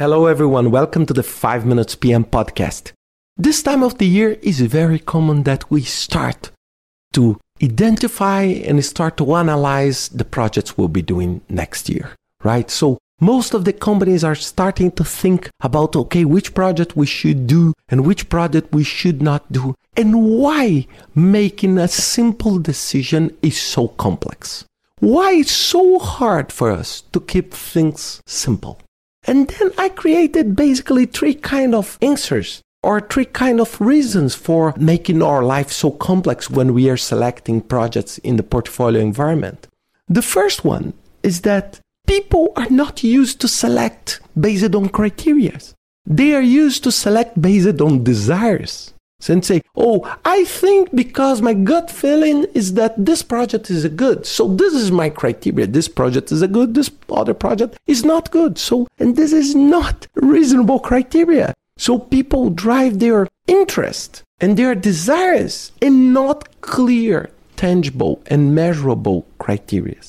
Hello, everyone. Welcome to the 5 Minutes PM podcast. This time of the year is very common that we start to identify and start to analyze the projects we'll be doing next year, right? So most of the companies are starting to think about, okay, which project we should do and which project we should not do and why making a simple decision is so complex. Why it's so hard for us to keep things simple. And then I created basically three kind of answers or three kind of reasons for making our life so complex when we are selecting projects in the portfolio environment. The first one is that people are not used to select based on criteria. They are used to select based on desires and say, oh, I think because my gut feeling is that this project is a good. So this is my criteria. This project is a good. This other project is not good. So, and this is not reasonable criteria. So people drive their interest and their desires and not clear, tangible and measurable criteria.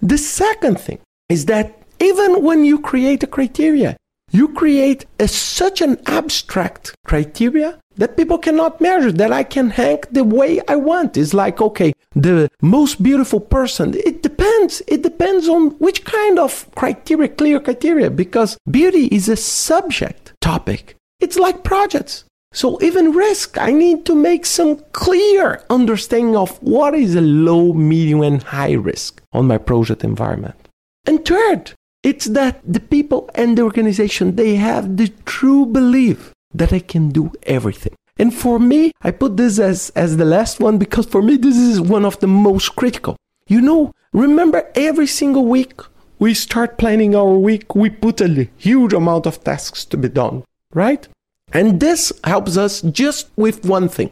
The second thing is that even when you create a criteria, you create a, such an abstract criteria that people cannot measure, that I can hang the way I want. It's like, okay, the most beautiful person. It depends. It depends on which kind of criteria, clear criteria, because beauty is a subject topic. It's like projects. So even risk, I need to make some clear understanding of what is a low, medium, and high risk on my project environment. And third, it's that the people and the organization, they have the true belief that I can do everything. And for me, I put this as, as the last one because for me, this is one of the most critical. You know, remember every single week we start planning our week, we put a huge amount of tasks to be done, right? And this helps us just with one thing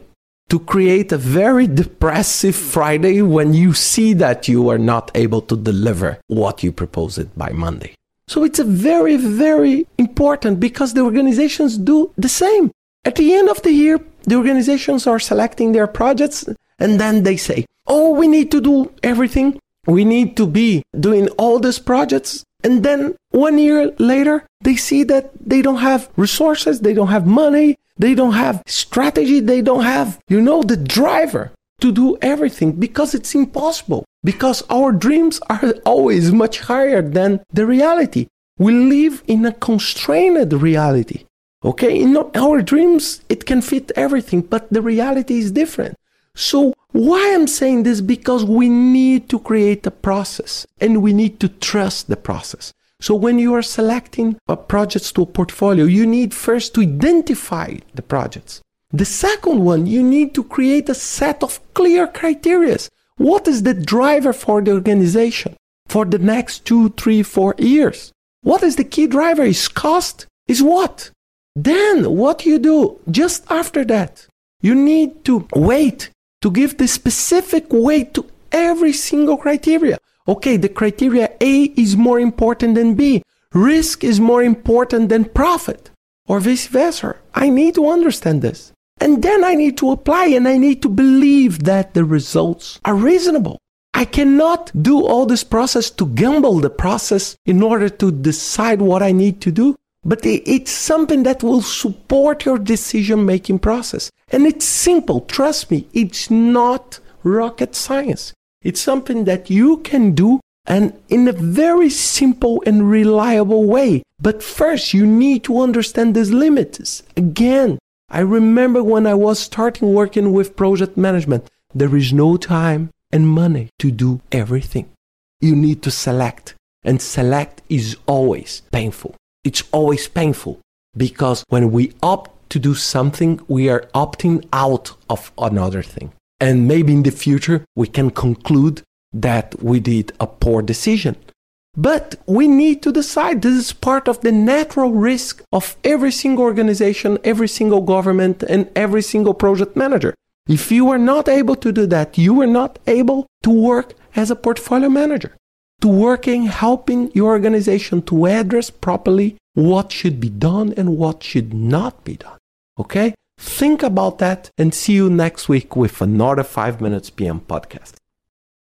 to create a very depressive Friday when you see that you are not able to deliver what you proposed by Monday. So it's a very, very important because the organizations do the same. At the end of the year, the organizations are selecting their projects and then they say, Oh, we need to do everything. We need to be doing all these projects. And then one year later, they see that they don't have resources, they don't have money, they don't have strategy. They don't have, you know, the driver to do everything because it's impossible. Because our dreams are always much higher than the reality. We live in a constrained reality. Okay, in our dreams, it can fit everything, but the reality is different. So, why I'm saying this? Because we need to create a process and we need to trust the process. So when you are selecting projects to a portfolio, you need first to identify the projects. The second one, you need to create a set of clear criteria. What is the driver for the organization for the next two, three, four years? What is the key driver? Is cost? Is what? Then what you do just after that? You need to wait to give the specific weight to every single criteria okay, the criteria A is more important than B. Risk is more important than profit, or vice versa. I need to understand this. And then I need to apply and I need to believe that the results are reasonable. I cannot do all this process to gamble the process in order to decide what I need to do. But it's something that will support your decision making process. And it's simple. Trust me, it's not rocket science. It's something that you can do and in a very simple and reliable way. But first, you need to understand these limits. Again, I remember when I was starting working with project management, there is no time and money to do everything. You need to select, and select is always painful. It's always painful because when we opt to do something, we are opting out of another thing. And maybe in the future, we can conclude that we did a poor decision. But we need to decide. This is part of the natural risk of every single organization, every single government, and every single project manager. If you are not able to do that, you are not able to work as a portfolio manager, to working helping your organization to address properly what should be done and what should not be done. Okay? Think about that and see you next week with another 5 Minutes PM podcast.